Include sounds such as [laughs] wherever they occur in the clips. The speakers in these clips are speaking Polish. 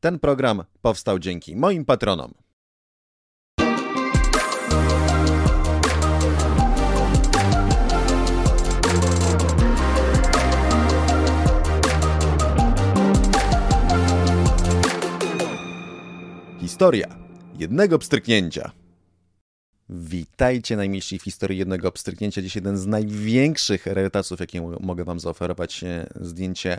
Ten program powstał dzięki moim patronom. Historia jednego pstryknięcia. Witajcie najmilsi w historii jednego pstryknięcia. Dziś jeden z największych rarytasów, jakie mogę Wam zaoferować. E, zdjęcie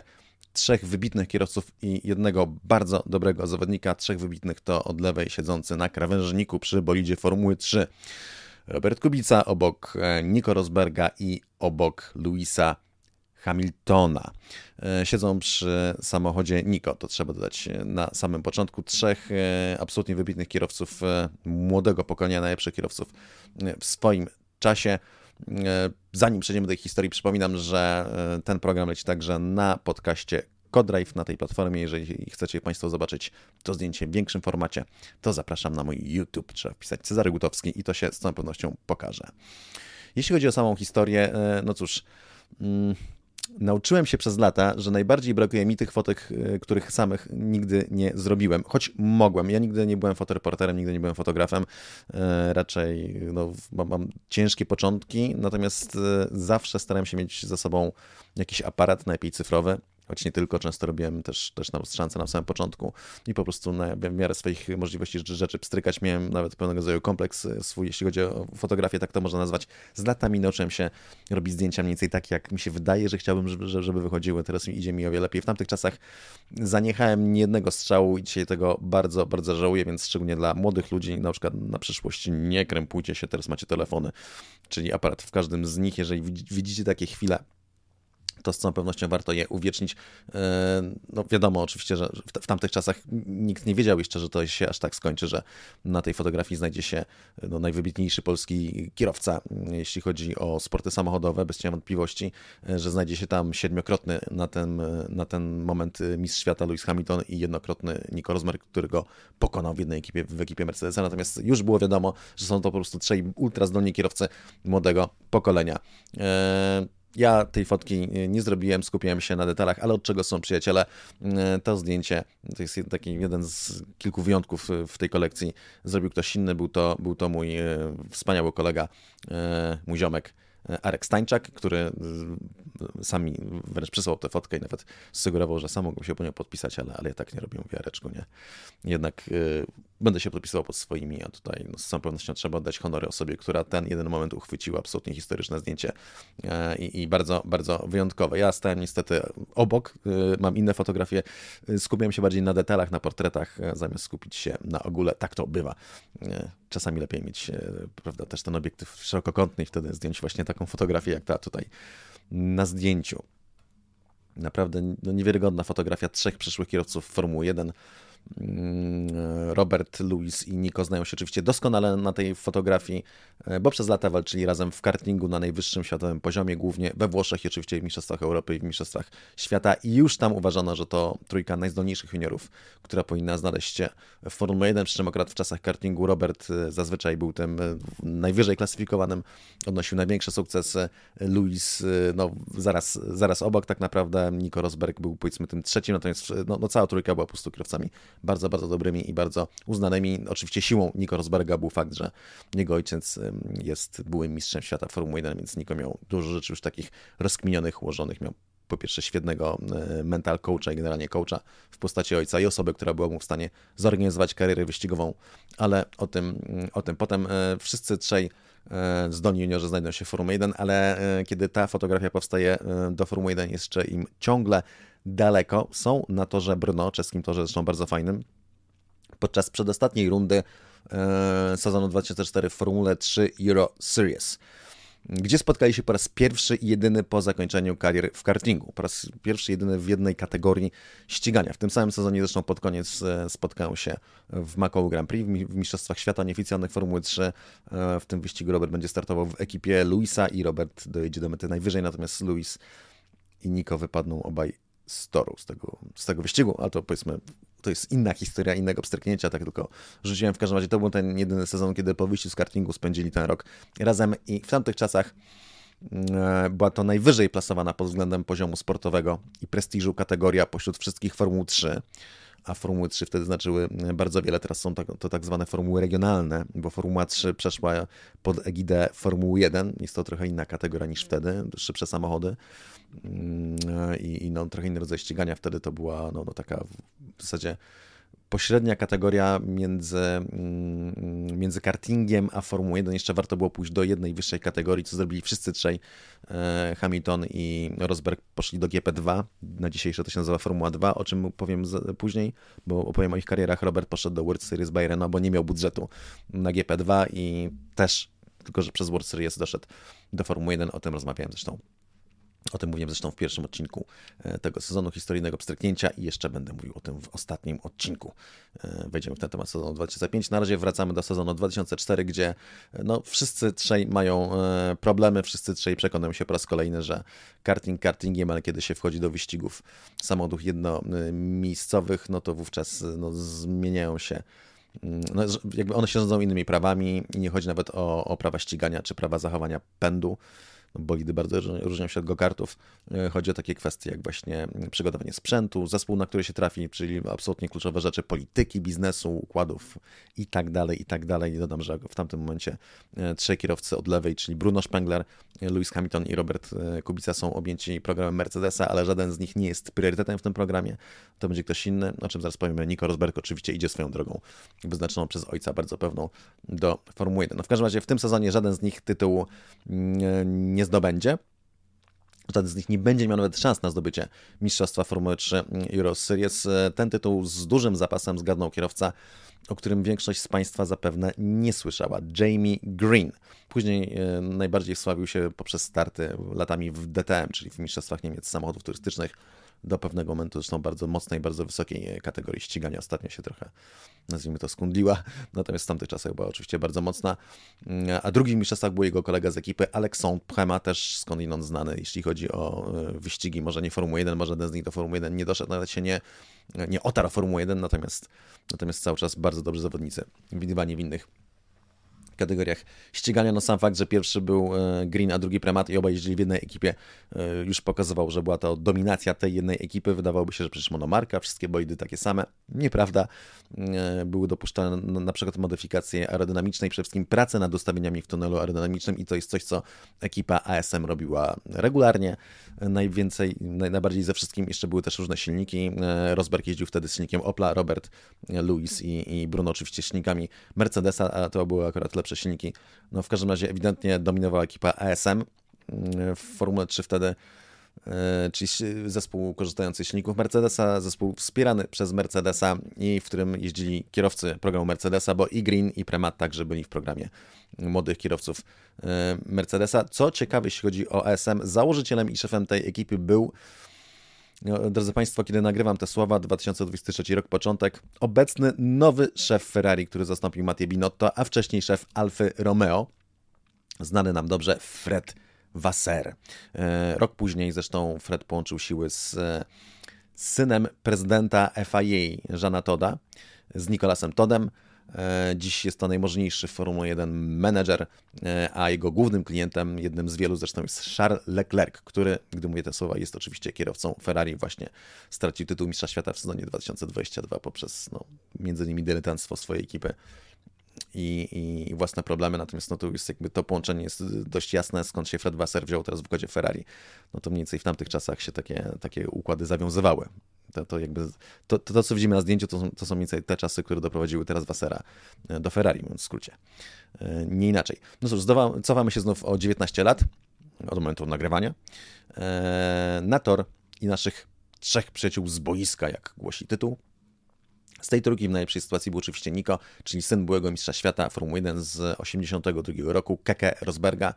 trzech wybitnych kierowców i jednego bardzo dobrego zawodnika. Trzech wybitnych to od lewej siedzący na krawężniku przy bolidzie Formuły 3. Robert Kubica obok e, Nico Rosberga i obok Luisa Hamiltona. E, siedzą przy samochodzie Nico, to trzeba dodać na samym początku. Trzech e, absolutnie wybitnych kierowców młodego pokolenia, najlepszych kierowców w swoim czasie. Zanim przejdziemy do tej historii, przypominam, że ten program leci także na podcaście Codrive na tej platformie. Jeżeli chcecie Państwo zobaczyć to zdjęcie w większym formacie, to zapraszam na mój YouTube. Trzeba wpisać Cezary Gutowski i to się z całą pewnością pokaże. Jeśli chodzi o samą historię, no cóż. Mm, nauczyłem się przez lata, że najbardziej brakuje mi tych fotek, e, których samych nigdy nie zrobiłem, choć mogłem. Ja nigdy nie byłem fotoreporterem, nigdy nie byłem fotografem, e, raczej no, mam, mam ciężkie początki, natomiast e, zawsze starałem się mieć ze sobą jakiś aparat, najlepiej cyfrowy, choć nie tylko, często robiłem też, też na lustrzance na samym początku i po prostu na, w miarę swoich możliwości rzeczy pstrykać. Miałem nawet pewnego rodzaju kompleks swój, jeśli chodzi o fotografię, tak to można nazwać. Z latami nauczyłem się robić zdjęcia mniej więcej tak, jak mi się wydaje, że chciałbym, żeby, żeby wychodziły. Teraz idzie mi o wiele lepiej. W tamtych czasach zaniechałem niejednego strzału i dzisiaj tego bardzo, bardzo żałuję, więc szczególnie dla młodych ludzi, na przykład na przyszłość nie krępujcie się, teraz macie telefony, czyli aparat w każdym z nich. Jeżeli widzicie takie chwile, to z całą pewnością warto je uwiecznić. E, no wiadomo oczywiście, że w tamtych czasach nikt nie wiedział jeszcze, że to się aż tak skończy, że na tej fotografii znajdzie się no, najwybitniejszy polski kierowca, jeśli chodzi o sporty samochodowe, bez cienia wątpliwości, e, że znajdzie się tam siedmiokrotny na ten, na ten moment mistrz świata Lewis Hamilton i jednokrotny Nico Rosberg, który go pokonał w jednej ekipie, w ekipie Mercedesa. Natomiast już było wiadomo, że są to po prostu trzej ultra zdolni kierowcy młodego pokolenia. Eee, ja tej fotki nie zrobiłem, skupiłem się na detalach, ale od czego są przyjaciele? E, to zdjęcie to jest taki jeden z kilku wyjątków w tej kolekcji. Zrobił ktoś inny, był to, był to mój e, wspaniały kolega, e, mój ziomek. Arek Stańczak, który sam mi wręcz przysłał tę fotkę i nawet sugerował, że sam mógłbym się po nią podpisać, ale, ale ja tak nie robię, wiareczku, nie. Jednak będę się podpisywał pod swoimi, a tutaj no, z całą pewnością trzeba oddać honory osobie, która ten jeden moment uchwyciła, absolutnie historyczne zdjęcie y, i bardzo, bardzo wyjątkowe. Ja stałem niestety obok, y, mam inne fotografie, y, skupiałem się bardziej na detalach, na portretach, e, zamiast skupić się na ogóle. Tak to bywa. Czasami lepiej mieć, prawda, też ten obiektyw szerokokątny i wtedy zdjąć właśnie taką fotografię jak ta tutaj na zdjęciu. Naprawdę no, niewiarygodna fotografia trzech przyszłych kierowców Formuły 1 Mm, Robert, Louis i Nico znają się oczywiście doskonale na tej fotografii, e, bo przez lata walczyli razem w kartingu na najwyższym światowym poziomie, głównie we Włoszech i oczywiście w Mistrzostwach Europy i w Mistrzostwach Świata. I już tam uważano, że to trójka najzdolniejszych juniorów, która powinna znaleźć się w Formule 1, przy czym akurat w czasach kartingu Robert e, zazwyczaj był tym e, najwyżej klasyfikowanym, odnosił największe sukcesy. Louis no, zaraz, zaraz obok tak naprawdę, Nico Rosberg był powiedzmy tym trzecim, natomiast no, no cała trójka była po prostu kierowcami bardzo, bardzo dobrymi i bardzo uznanymi. Oczywiście siłą Nico Rosberga był fakt, że jego ojciec jest byłym mistrzem świata Formuły 1, więc Nico miał dużo rzeczy już takich rozkminionych, ułożonych. Miał po pierwsze świetnego e, mental coacha i generalnie coacha w postaci ojca i osoby, która była mu w stanie zorganizować karierę wyścigową, ale o tym, o tym potem e, wszyscy trzej e, zdolni juniorzy znajdą się w Formule 1, ale kiedy ta fotografia powstaje do Formuły 1 jeszcze im ciągle daleko. Są na torze Brno, czeskim torze zresztą bardzo fajnym. Podczas przedostatniej rundy e, sezonu 2004 w Formule 3 Euro Series gdzie spotkali się po raz pierwszy i jedyny po zakończeniu karier w kartingu. Po raz pierwszy jedyny w jednej kategorii ścigania. W tym samym sezonie zresztą pod koniec e, spotkają się w Macau Grand Prix, w Mistrzostwach Świata Nieoficjalnych Formuły 3. E, w tym wyścigu Robert będzie startował w ekipie Luisa i Robert dojedzie do mety najwyżej, natomiast Luis i Nico wypadną obaj z toru, z tego, z tego wyścigu, ale to powiedzmy, to jest inna historia, innego pstryknięcia, tak tylko rzuciłem w każdym razie. To był ten jedyny sezon, kiedy po wyjściu z kartingu spędzili ten rok razem i w tamtych czasach mm, była to najwyżej plasowana pod względem poziomu sportowego i prestiżu kategoria pośród wszystkich Formuł 3. a Formuły 3 wtedy znaczyły bardzo wiele. Teraz są tak, to tak zwane formuły regionalne, bo Formuła 3 przeszła pod egidę Formuły 1. Jest to trochę inna kategoria niż wtedy, szybsze samochody mm, i, i no, trochę inny rodzaj ścigania. Wtedy to była no, no taka w zasadzie pośrednia kategoria między, mm, między kartingiem a Formułą 1. Jeszcze warto było pójść do jednej wyższej kategorii, co zrobili wszyscy trzej. E, Hamilton i Rosberg poszli do GP2. Na dzisiejsze to się nazywa Formuła 2, o czym powiem później, bo opowiem o ich karierach. Robert poszedł do World Series Bayernu, bo nie miał budżetu na GP2 i też, tylko że przez World Series doszedł do Formuły 1. O tym rozmawiałem zresztą o tym mówiłem zresztą w pierwszym odcinku e, tego sezonu historyjnego pstryknięcia i jeszcze będę mówił o tym w ostatnim odcinku. E, wejdziemy w ten temat sezonu 2005. Na razie wracamy do sezonu 2004, gdzie e, no, wszyscy trzej mają problemy, wszyscy trzej przekonują się po raz kolejny, że karting kartingiem, ale kiedy się wchodzi do wyścigów samochodów jednomiejscowych, no to wówczas no, zmieniają się mm, no, jakby one się rządzą innymi prawami i nie chodzi nawet o, o prawa ścigania czy prawa zachowania pędu, bolidy bardzo różnią się od go-kartów. E, chodzi o takie kwestie jak właśnie przygotowanie sprzętu, zespół, na który się trafi, czyli absolutnie kluczowe rzeczy polityki, biznesu, układów i tak dalej, i tak dalej. Dodam, że w tamtym momencie e, trzej kierowcy od lewej, czyli Bruno Spengler, Lewis Hamilton i Robert e, Kubica są objęci programem Mercedesa, ale żaden z nich nie jest priorytetem w tym programie. To będzie ktoś inny, o czym zaraz powiemy. Nico Rosberg oczywiście idzie swoją drogą, wyznaczoną przez ojca bardzo pewną do Formuły 1. No w każdym razie w tym sezonie żaden z nich tytułu mm, nie zdobędzie. Żaden z nich nie będzie miał nawet szans na zdobycie Mistrzostwa Formuły 3 Euro Series. Ten tytuł z dużym zapasem zgarnął kierowca, o którym większość z Państwa zapewne nie słyszała. Jamie Green. Później e, najbardziej sławił się poprzez starty latami w DTM, czyli w Mistrzostwach Niemiec Samochodów Turystycznych do pewnego momentu, zresztą bardzo mocnej, bardzo wysokiej kategorii ścigania. Ostatnio się trochę, nazwijmy to, skundliła, [laughs] natomiast w tamtych czasach była oczywiście bardzo mocna. A drugim mistrzostwach był jego kolega z ekipy, Alexandre Prema, też skądinąd znany, jeśli chodzi o e, wyścigi, może nie Formuły 1, może jeden z nich do Formuły 1 nie doszedł, nawet się nie, nie otarł Formuły 1, natomiast, natomiast cały czas bardzo dobrzy zawodnicy, widywani innych kategoriach ścigania. No sam fakt, że pierwszy był e, Green, a drugi Premat i obaj jeździli w jednej ekipie, e, już pokazywał, że była to dominacja tej jednej ekipy. Wydawałoby się, że przecież monomarka, wszystkie bolidy takie same. Nieprawda. E, były dopuszczane na przykład modyfikacje aerodynamiczne i przede wszystkim prace nad ustawieniami w tunelu aerodynamicznym i to jest coś, co ekipa ASM robiła regularnie. Najwięcej, najbardziej ze wszystkim jeszcze były też różne silniki. Rosberg jeździł wtedy z silnikiem Opla, Robert, Louis i, i Bruno oczywiście silnikami Mercedesa, a to były akurat lepsze silniki. No w każdym razie ewidentnie dominowała ekipa ASM mm, w Formule 3 wtedy, e, czyli zespół korzystający z silników Mercedesa, zespół wspierany przez Mercedesa i w którym jeździli kierowcy programu Mercedesa, bo i Green i Premat także byli w programie młodych kierowców e, Mercedesa. Co ciekawe, jeśli chodzi o ASM, założycielem i szefem tej ekipy był drodzy Państwo, kiedy nagrywam te słowa, 2023 rok, początek, obecny nowy szef Ferrari, który zastąpił Mattie Binotto, a wcześniej szef Alfy Romeo, znany nam dobrze Fred Wasser. E, rok później zresztą Fred połączył siły z synem prezydenta FIA, Żana Toda, z Nicolasem Todem. E, dziś jest to najmożniejszy w Formule 1 menedżer, e, a jego głównym klientem, jednym z wielu zresztą jest Charles Leclerc, który, gdy mówię te słowa, jest oczywiście kierowcą Ferrari, właśnie stracił tytuł Mistrza Świata w sezonie 2022 poprzez no, między innymi dyletanstwo swojej ekipy i, i, własne problemy, natomiast no to jest jakby to połączenie jest dość jasne, skąd się Fred Wasser wziął teraz w układzie Ferrari. No to mniej więcej w tamtych czasach się takie, takie układy zawiązywały. To, to jakby, to, to, to, co widzimy na zdjęciu, to są, to są mniej więcej te czasy, które doprowadziły teraz Wassera e, do Ferrari, mówiąc w skrócie. E, nie inaczej. No cóż, cofamy się znów o 19 lat, od momentu nagrywania, e, na tor i naszych trzech przyjaciół z boiska, jak głosi tytuł. Z tej trójki w najlepszej sytuacji był oczywiście Nico, czyli syn byłego mistrza świata Formuły 1 z 82 roku, Keke Rosberga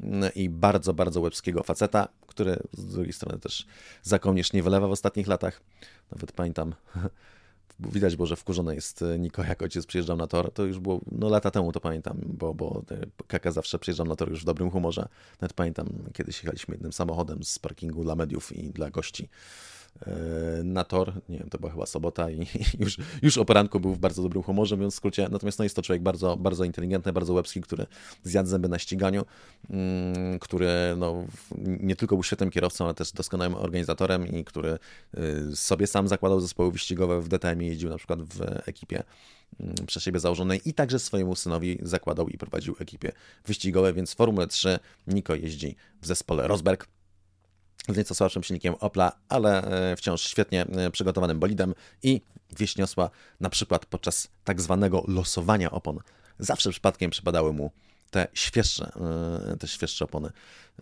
mm, i bardzo, bardzo łebskiego faceta, który z drugiej strony też za kołnierz nie wylewa w ostatnich latach. Nawet pamiętam, [laughs] widać było, że wkurzony jest Niko, jak ojciec przyjeżdżał na tor. To już było no, lata temu, to pamiętam, bo, bo Kaka zawsze przyjeżdżał na tor już w dobrym humorze. Nawet pamiętam, kiedyś jechaliśmy jednym samochodem z parkingu dla mediów i dla gości na tor. Nie wiem, to była chyba sobota i [laughs] już, już o poranku był w bardzo dobrym humorze, mówiąc w skrócie. Natomiast no, jest to człowiek bardzo, bardzo inteligentny, bardzo łebski, który zjadł zęby na ściganiu, mm, który no, nie tylko był świetnym kierowcą, ale też doskonałym organizatorem i który y, sobie sam zakładał zespoły wyścigowe w DTM jeździł na przykład w ekipie mm, przez siebie założonej i także swojemu synowi zakładał i prowadził ekipie wyścigowe, więc w Formule 3 Niko jeździ w zespole Rosberg z nieco słabszym silnikiem Opla, ale e, wciąż świetnie e, przygotowanym bolidem i wieść niosła na przykład podczas tak zwanego losowania opon. Zawsze przypadkiem przypadały mu te świeższe, e, te świeższe opony.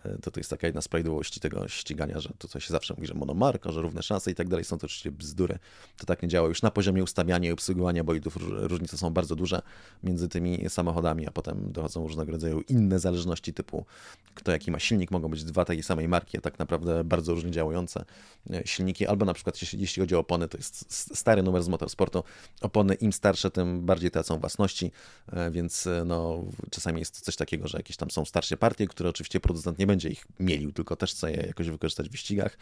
E, to, to jest taka jedna z prawidłowości tego ścigania, że to, co się zawsze mówi, że monomarka, że równe szanse i tak dalej, są to oczywiście bzdury. To tak nie działa. Już na poziomie ustawiania i obsługiwania bolidów różnice są bardzo duże między tymi samochodami, a potem dochodzą różnego rodzaju inne zależności typu kto jaki ma silnik. Mogą być dwa takiej samej marki, a tak naprawdę bardzo różnie działające e, silniki. Albo na przykład jeśli, jeśli chodzi o opony, to jest stary numer z motorsportu. Opony im starsze, tym bardziej tracą własności, e, więc no, czasami jest coś takiego, że jakieś tam są starsze partie, które oczywiście producent nie nie będzie ich mielił, tylko też chce je jakoś wykorzystać w wyścigach.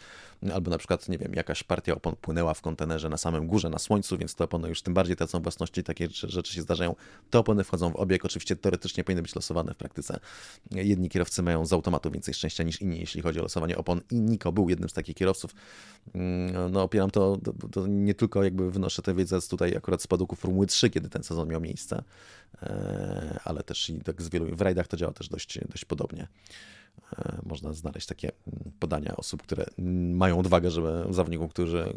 Albo na przykład, nie wiem, jakaś partia opon płynęła w kontenerze na samym górze, na słońcu, więc te opony już tym bardziej tracą własności, takie rzeczy się zdarzają. Te opony wchodzą w obieg, oczywiście teoretycznie powinny być losowane w praktyce. Jedni kierowcy mają z automatu więcej szczęścia niż inni, jeśli chodzi o losowanie opon i Niko był jednym z takich kierowców. Mm, no opieram to, to, to nie tylko jakby wynoszę tę wiedzę z tutaj akurat z paduku Formuły 3, kiedy ten sezon miał miejsce, e, ale też i tak z wielu, w rajdach to działa też dość, dość podobnie. E, można znaleźć takie mm, podania osób, które mają odwagę, żeby zawodników, którzy,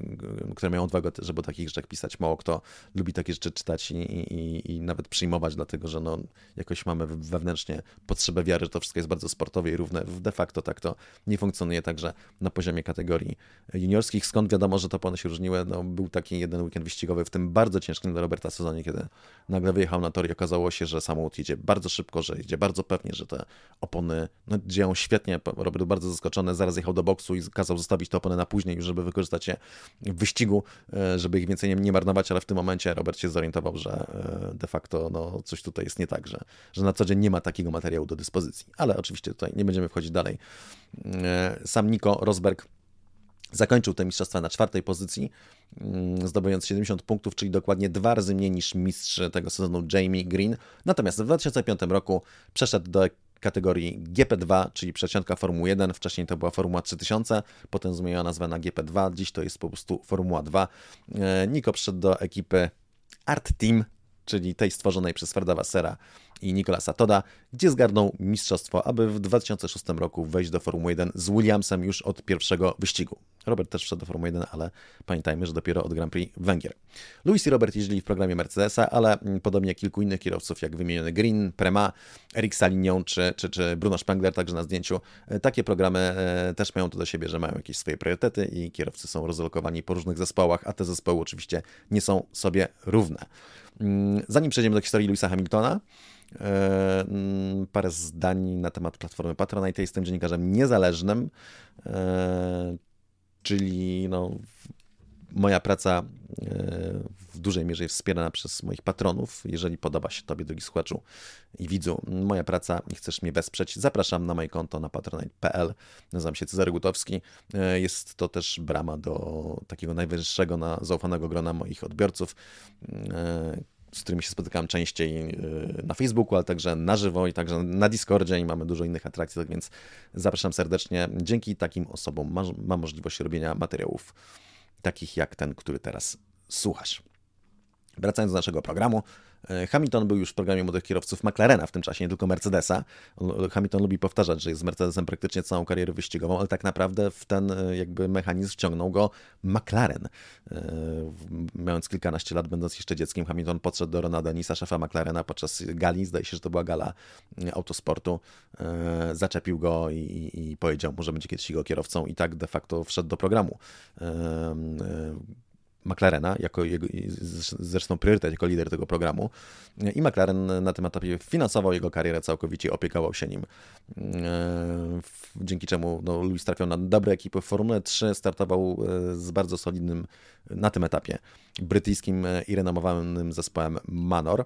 które mają odwagę, żeby o takich rzeczach pisać. Mało kto lubi takie rzeczy czytać i, i, i nawet przyjmować, dlatego że no, jakoś mamy wewnętrznie potrzebę wiary, że to wszystko jest bardzo sportowe i równe. De facto tak to nie funkcjonuje także na poziomie kategorii juniorskich. Skąd wiadomo, że to one się różniły? No, był taki jeden weekend wyścigowy, w tym bardzo ciężkim dla Roberta sezonie, kiedy nagle wyjechał na tor i okazało się, że samochód jedzie bardzo szybko, że jedzie bardzo pewnie, że te opony no, dzieją świetnie. Robert był bardzo zaskoczony, zaraz jechał do boksu i kazał zostawić te opony na później, żeby wykorzystać je w wyścigu, e, żeby ich więcej nie, nie marnować, ale w tym momencie Robert się zorientował, że e, de facto no, coś tutaj jest nie tak, że, że na co dzień nie ma takiego materiału do dyspozycji. Ale oczywiście tutaj nie będziemy wchodzić dalej. E, sam Nico Rosberg Zakończył te mistrzostwa na czwartej pozycji, mm, zdobywając 70 punktów, czyli dokładnie dwa razy mniej niż mistrz tego sezonu Jamie Green. Natomiast w 2005 roku przeszedł do kategorii GP2, czyli przeciątka Formuły 1. Wcześniej to była Formuła 3000, potem zmieniła nazwę na GP2, dziś to jest po prostu Formuła 2. E, Niko przyszedł do ekipy Art Team, czyli tej stworzonej przez Freda Wassera i Nicolasa Toda, gdzie zgarnął mistrzostwo, aby w 2006 roku wejść do Formuły 1 z Williamsem już od pierwszego wyścigu. Robert też wszedł do Formuły 1, ale pamiętajmy, że dopiero od Grand Prix Węgier. Louis i Robert jeździli w programie Mercedesa, ale podobnie jak kilku innych kierowców, jak wymieniony Green, Prema, Eric Salignon czy, czy, czy Bruno Spengler, także na zdjęciu, e, takie programy e, też mają to do siebie, że mają jakieś swoje priorytety i kierowcy są rozlokowani po różnych zespołach, a te zespoły oczywiście nie są sobie równe. Mm, zanim przejdziemy do historii Louisa Hamiltona, mm, parę zdań na temat platformy Patronite. Jestem dziennikarzem niezależnym, czyli no, moja praca w dużej mierze jest wspierana przez moich patronów. Jeżeli podoba się Tobie, drogi słuchaczu i widzu, moja praca i chcesz mnie wesprzeć, zapraszam na moje konto na patronite.pl. Nazywam się Cezary Gutowski. E, jest to też brama do takiego najwyższego, na zaufanego grona moich odbiorców e, z którymi się spotykam częściej na Facebooku, ale także na żywo i także na Discordzie i mamy dużo innych atrakcji, tak więc zapraszam serdecznie. Dzięki takim osobom mam możliwość robienia materiałów takich jak ten, który teraz słuchasz. Wracając do naszego programu, e, Hamilton był już w programie młodych kierowców McLarena w tym czasie, nie tylko Mercedesa. Hamilton lubi powtarzać, że jest z Mercedesem praktycznie całą karierę wyścigową, ale tak naprawdę w ten e, jakby mechanizm wciągnął go McLaren. E, mając kilkanaście lat, będąc jeszcze dzieckiem, Hamilton podszedł do Rona Denisa, szefa McLarena, podczas gali, zdaje się, że to była gala autosportu, zaczepił go i, i powiedział mu, że będzie kiedyś jego kierowcą i tak de facto wszedł do programu McLarena, jako jego, zresztą priorytet, jako lider tego programu. I McLaren na tym etapie finansował jego karierę całkowicie, opiekował się nim. Dzięki czemu no, Lewis trafiał na dobre ekipy w Formule 3, startował e, z bardzo solidnym na tym etapie brytyjskim i renomowanym zespołem Manor.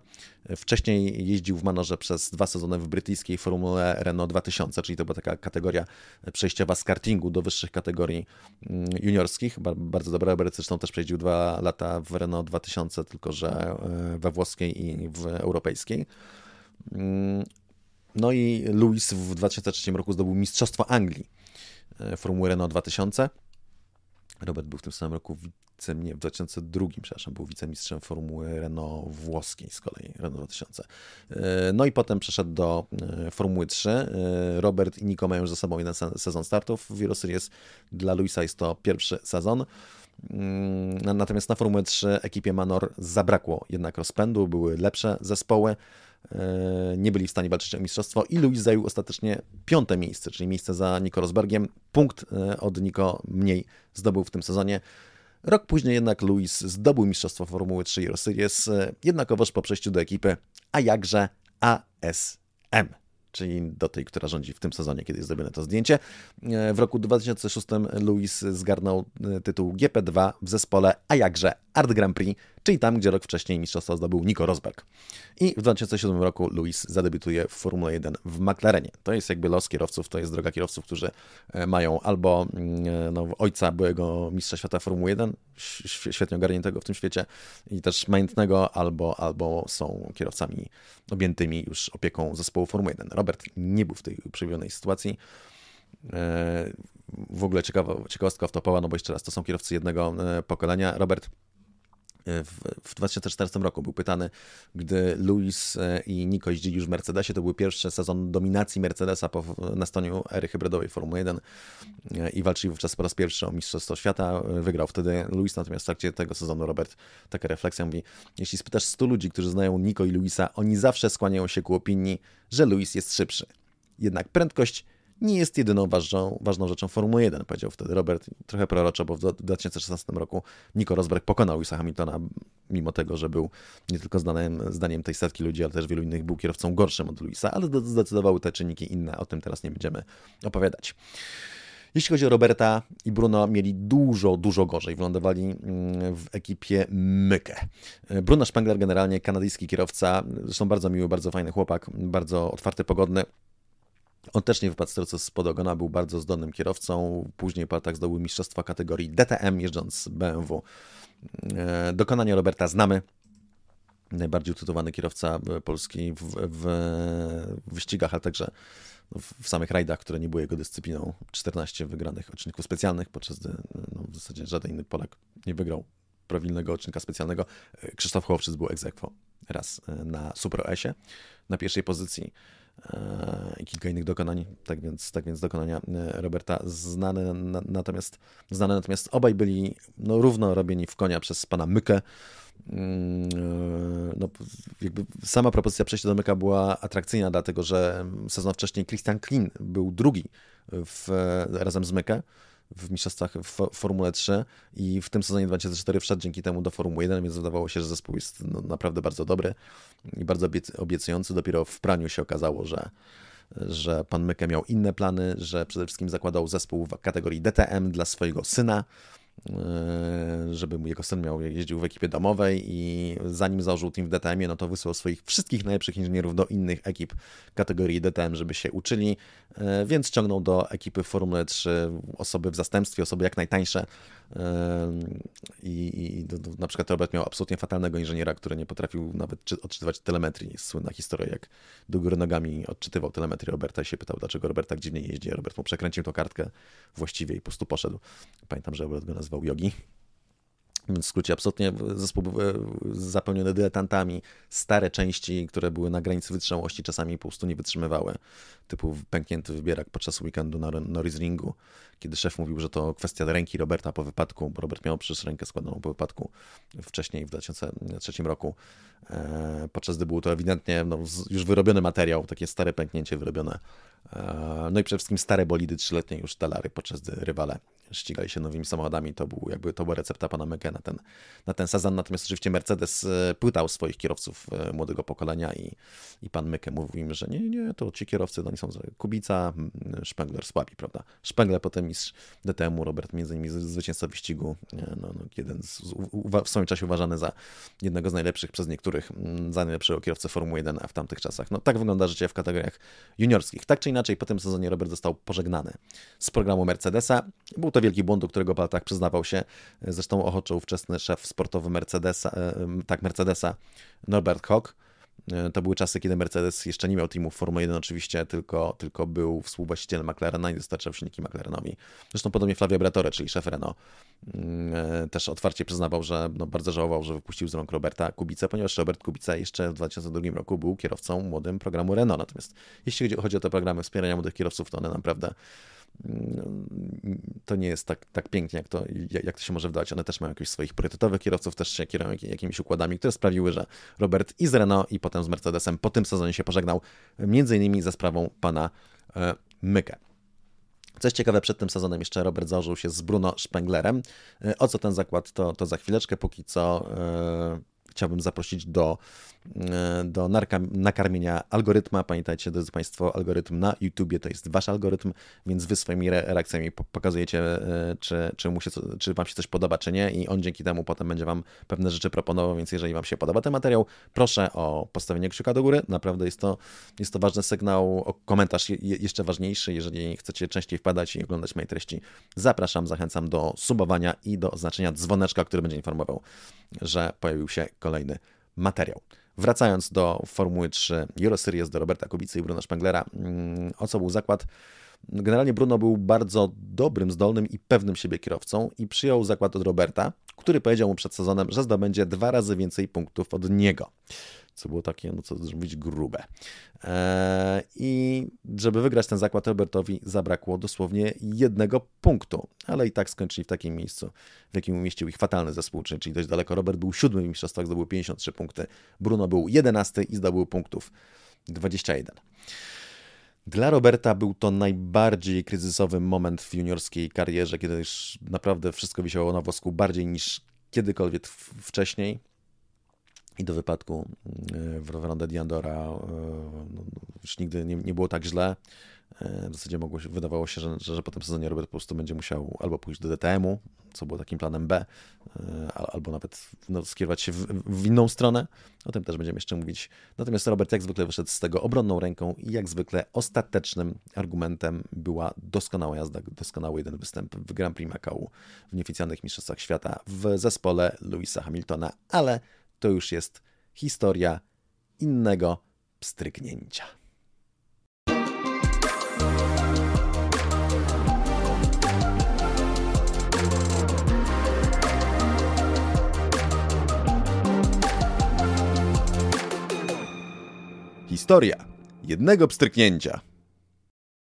Wcześniej jeździł w Manorze przez dwa sezony w brytyjskiej Formule Renault 2000, czyli to była taka kategoria przejściowa z kartingu do wyższych kategorii mm, juniorskich. Bardzo dobra, zresztą też przejeździł dwa lata w Renault 2000, tylko że e, we włoskiej i w europejskiej. Mm, no i Louis w 2003 roku zdobył Mistrzostwo Anglii e, Formuły Renault 2000. Robert był w tym samym roku wicem, nie, w 2002, przepraszam, był wicemistrzem Formuły Renault włoskiej z kolei, Renault 2000. E, no i potem przeszedł do e, Formuły 3. Robert i Nico mają już za sobą jeden sezon startów w Euroseries. Dla Luisa jest to pierwszy sezon. Mm, natomiast na Formułę 3 ekipie Manor zabrakło jednak rozpędu, były lepsze zespoły. E, nie byli w stanie walczyć o mistrzostwo i Luis zajął ostatecznie piąte miejsce, czyli miejsce za Nico Rosbergiem. Punkt e, od Nico mniej zdobył w tym sezonie. Rok później jednak Luis zdobył mistrzostwo Formuły 3 Euro Series, e, jednakowoż po przejściu do ekipy, a jakże ASM czyli do tej, która rządzi w tym sezonie, kiedy jest zrobione to zdjęcie. W roku 2006 Luis zgarnął tytuł GP2 w zespole, a jakże Art Grand Prix, czyli tam, gdzie rok wcześniej mistrzostwo zdobył Nico Rosberg. I w 2007 roku Luis zadebiutuje w Formule 1 w McLarenie. To jest jakby los kierowców, to jest droga kierowców, którzy e, mają albo mm, no, ojca byłego mistrza świata Formuły 1, świetnie ogarniętego w tym świecie i też majątnego, albo, albo są kierowcami objętymi już opieką zespołu Formuły 1. Robert nie był w tej uprzywilejnej sytuacji e, w ogóle ciekawa, ciekawostka wtopowa, no bo jeszcze raz, to są kierowcy jednego e, pokolenia. Robert w, w 2014 roku był pytany, gdy Luis e, i Nico jeździli już w Mercedesie, to był pierwszy sezon dominacji Mercedesa po nastaniu ery hybrydowej Formuły 1 e, i walczyli wówczas po raz pierwszy o Mistrzostwo Świata. Wygrał wtedy Luis, natomiast w trakcie tego sezonu Robert, taka refleksja mówi, jeśli spytasz 100 ludzi, którzy znają Nico i Luisa, oni zawsze skłaniają się ku opinii, że Luis jest szybszy. Jednak prędkość nie jest jedyną ważną, ważną rzeczą Formuły 1, powiedział wtedy Robert. Trochę proroczo, bo w 2016 roku Nico Rosberg pokonał Luisa Hamiltona, mimo tego, że był nie tylko zdaniem tej setki ludzi, ale też wielu innych był kierowcą gorszym od Luisa, ale zdecydowały te czynniki inne, o tym teraz nie będziemy opowiadać. Jeśli chodzi o Roberta i Bruno, mieli dużo, dużo gorzej. Wylądowali mm, w ekipie Mykę. Bruno Spengler, generalnie kanadyjski kierowca, zresztą bardzo miły, bardzo fajny chłopak, bardzo otwarty, pogodny. On też nie wypadł z spod ogona, był bardzo zdolnym kierowcą. Później po latach zdobył mistrzostwa kategorii DTM, jeżdżąc BMW. E, dokonania Roberta znamy. Najbardziej utytułowany kierowca polski w, w, w wyścigach, ale także w samych rajdach, które nie były jego dyscypliną. 14 wygranych odcinków specjalnych, podczas gdy no, w zasadzie żaden inny Polak nie wygrał prawilnego odcinka specjalnego. E, Krzysztof Hołowczyc był ex raz e, na Super OS-ie na pierwszej pozycji i kilka innych dokonań, tak więc, tak więc dokonania e, Roberta znane, natomiast, znane natomiast obaj byli no, równo robieni w konia przez pana Mykę. Mm, e, no, jakby sama propozycja przejścia do Myka była atrakcyjna, dlatego że sezon wcześniej Christian Klin był drugi w, razem z Mykę w mistrzostwach w Formule 3 i w tym sezonie 2004 wszedł dzięki temu do Formuły 1, więc wydawało się, że zespół jest no, naprawdę bardzo dobry i bardzo obiecujący. Dopiero w praniu się okazało, że, że pan Mykę miał inne plany, że przede wszystkim zakładał zespół w kategorii DTM dla swojego syna, żeby jego syn miał, jeździł w ekipie domowej i zanim założył team w DTM-ie, no to wysłał swoich wszystkich najlepszych inżynierów do innych ekip kategorii DTM, żeby się uczyli, e, więc ciągnął do ekipy Formuły 3 osoby w zastępstwie, osoby jak najtańsze, i, i na przykład Robert miał absolutnie fatalnego inżyniera, który nie potrafił nawet czy, odczytywać telemetrii. Słynna historia, jak do góry nogami odczytywał telemetrię Roberta i się pytał, dlaczego Robert tak dziwnie jeździ. Robert mu przekręcił tą kartkę właściwie i po prostu poszedł. Pamiętam, że Robert go nazwał Yogi. Więc w skrócie absolutnie zespół e, zapełniony dyletantami. Stare części, które były na granicy wytrzymałości, czasami po prostu nie wytrzymywały. Typu pęknięty wybierak podczas weekendu na Norris Ringu, kiedy szef mówił, że to kwestia ręki Roberta po wypadku, bo Robert miał przecież rękę składaną po wypadku wcześniej w 2003 roku. E, podczas gdy był to ewidentnie no, już wyrobiony materiał, takie stare pęknięcie wyrobione. E, no i przede wszystkim stare bolidy trzyletnie już Dalary, podczas gdy rywale ścigali się nowymi samochodami. To, był, jakby, to była recepta pana Meke na ten, na ten sezon. Natomiast oczywiście Mercedes e, pytał swoich kierowców e, młodego pokolenia i, i pan Myke mówił im, że nie, nie, to ci kierowcy, oni są Kubica, Spengler słabi, prawda? Spengler potem mistrz DTM-u, Robert między innymi zwycięzca wyścigu, no, no, jeden z, w swoim czasie uważany za jednego z najlepszych przez niektórych, za najlepszego kierowcę Formuły 1 w tamtych czasach. No tak wygląda życie w kategoriach juniorskich. Tak czy inaczej, po tym sezonie Robert został pożegnany z programu Mercedesa. Był to wielki błąd, do którego Baltach przyznawał się. Zresztą ochoczył ówczesny szef sportowy Mercedesa, e, tak Mercedesa, Norbert Koch. E, to były czasy, kiedy Mercedes jeszcze nie miał teamu w Formule 1 oczywiście, tylko, tylko był współwłaścicielem McLarena i dostarczał silniki McLarenowi. Zresztą podobnie Flavio Briatore, czyli szef Renault, mm, e, też otwarcie przyznawał, że no, bardzo żałował, że wypuścił z rąk Roberta Kubica, ponieważ Robert Kubica jeszcze w 2002 roku był kierowcą młodym programu Renault. Natomiast jeśli chodzi o te programy wspierania młodych kierowców, to one naprawdę to nie jest tak, tak pięknie, jak to, jak to się może wdać. One też mają jakichś swoich priorytetowych kierowców, też się kierują jakimiś układami, które sprawiły, że Robert i z Renault i potem z Mercedesem po tym sezonie się pożegnał, między innymi za sprawą pana e, Mykę. Coś ciekawe, przed tym sezonem jeszcze Robert założył się z Bruno Spenglerem. E, o co ten zakład, to, to za chwileczkę. Póki co e, chciałbym zaprosić do, e, do nakarmienia algorytma. Pamiętajcie, drodzy Państwo, algorytm na YouTubie to jest Wasz algorytm, więc Wy swoimi reakcjami pokazujecie, e, czy, czy, mu się, czy Wam się coś podoba, czy nie i on dzięki temu potem będzie Wam pewne rzeczy proponował, więc jeżeli Wam się podoba ten materiał, proszę o postawienie kciuka do góry. Naprawdę jest to, jest to ważny sygnał. Komentarz jeszcze ważniejszy, jeżeli chcecie częściej wpadać i oglądać moje treści. Zapraszam, zachęcam do subowania i do oznaczenia dzwoneczka, który będzie informował, że pojawił się kolejny materiał. Wracając do Formuły 3 Euroseries, do Roberta Kubicy i Bruna Spenglera, mm, o co był zakład? Generalnie Bruno był bardzo dobrym, zdolnym i pewnym siebie kierowcą i przyjął zakład od Roberta, który powiedział mu przed sezonem, że zdobędzie dwa razy więcej punktów od niego co było takie, no co mówić, grube. Eee, I żeby wygrać ten zakład, Robertowi zabrakło dosłownie jednego punktu, ale i tak skończyli w takim miejscu, w jakim umieścił ich fatalny zespół, czyli dość daleko. Robert był siódmy w mistrzostwach, zdobył 53 punkty, Bruno był jedenasty i zdobył punktów 21. Dla Roberta był to najbardziej kryzysowy moment w juniorskiej karierze, kiedy już naprawdę wszystko wisiało na wosku bardziej niż kiedykolwiek wcześniej i do wypadku mm, Ronda Diandora e, no, już nigdy nie, nie było tak źle. E, w zasadzie mogło się, wydawało się, że, że, że po tym sezonie Robert po prostu będzie musiał albo pójść do DTM-u, co było takim planem B, e, albo nawet no, skierować się w, w, inną stronę. O tym też będziemy jeszcze mówić. Natomiast Robert jak zwykle wyszedł z tego obronną ręką i jak zwykle ostatecznym argumentem była doskonała jazda, doskonały jeden występ w Grand Prix Macau w nieoficjalnych mistrzostwach świata w zespole Louisa Hamiltona, ale to już jest historia innego pstryknięcia. Historia jednego pstryknięcia.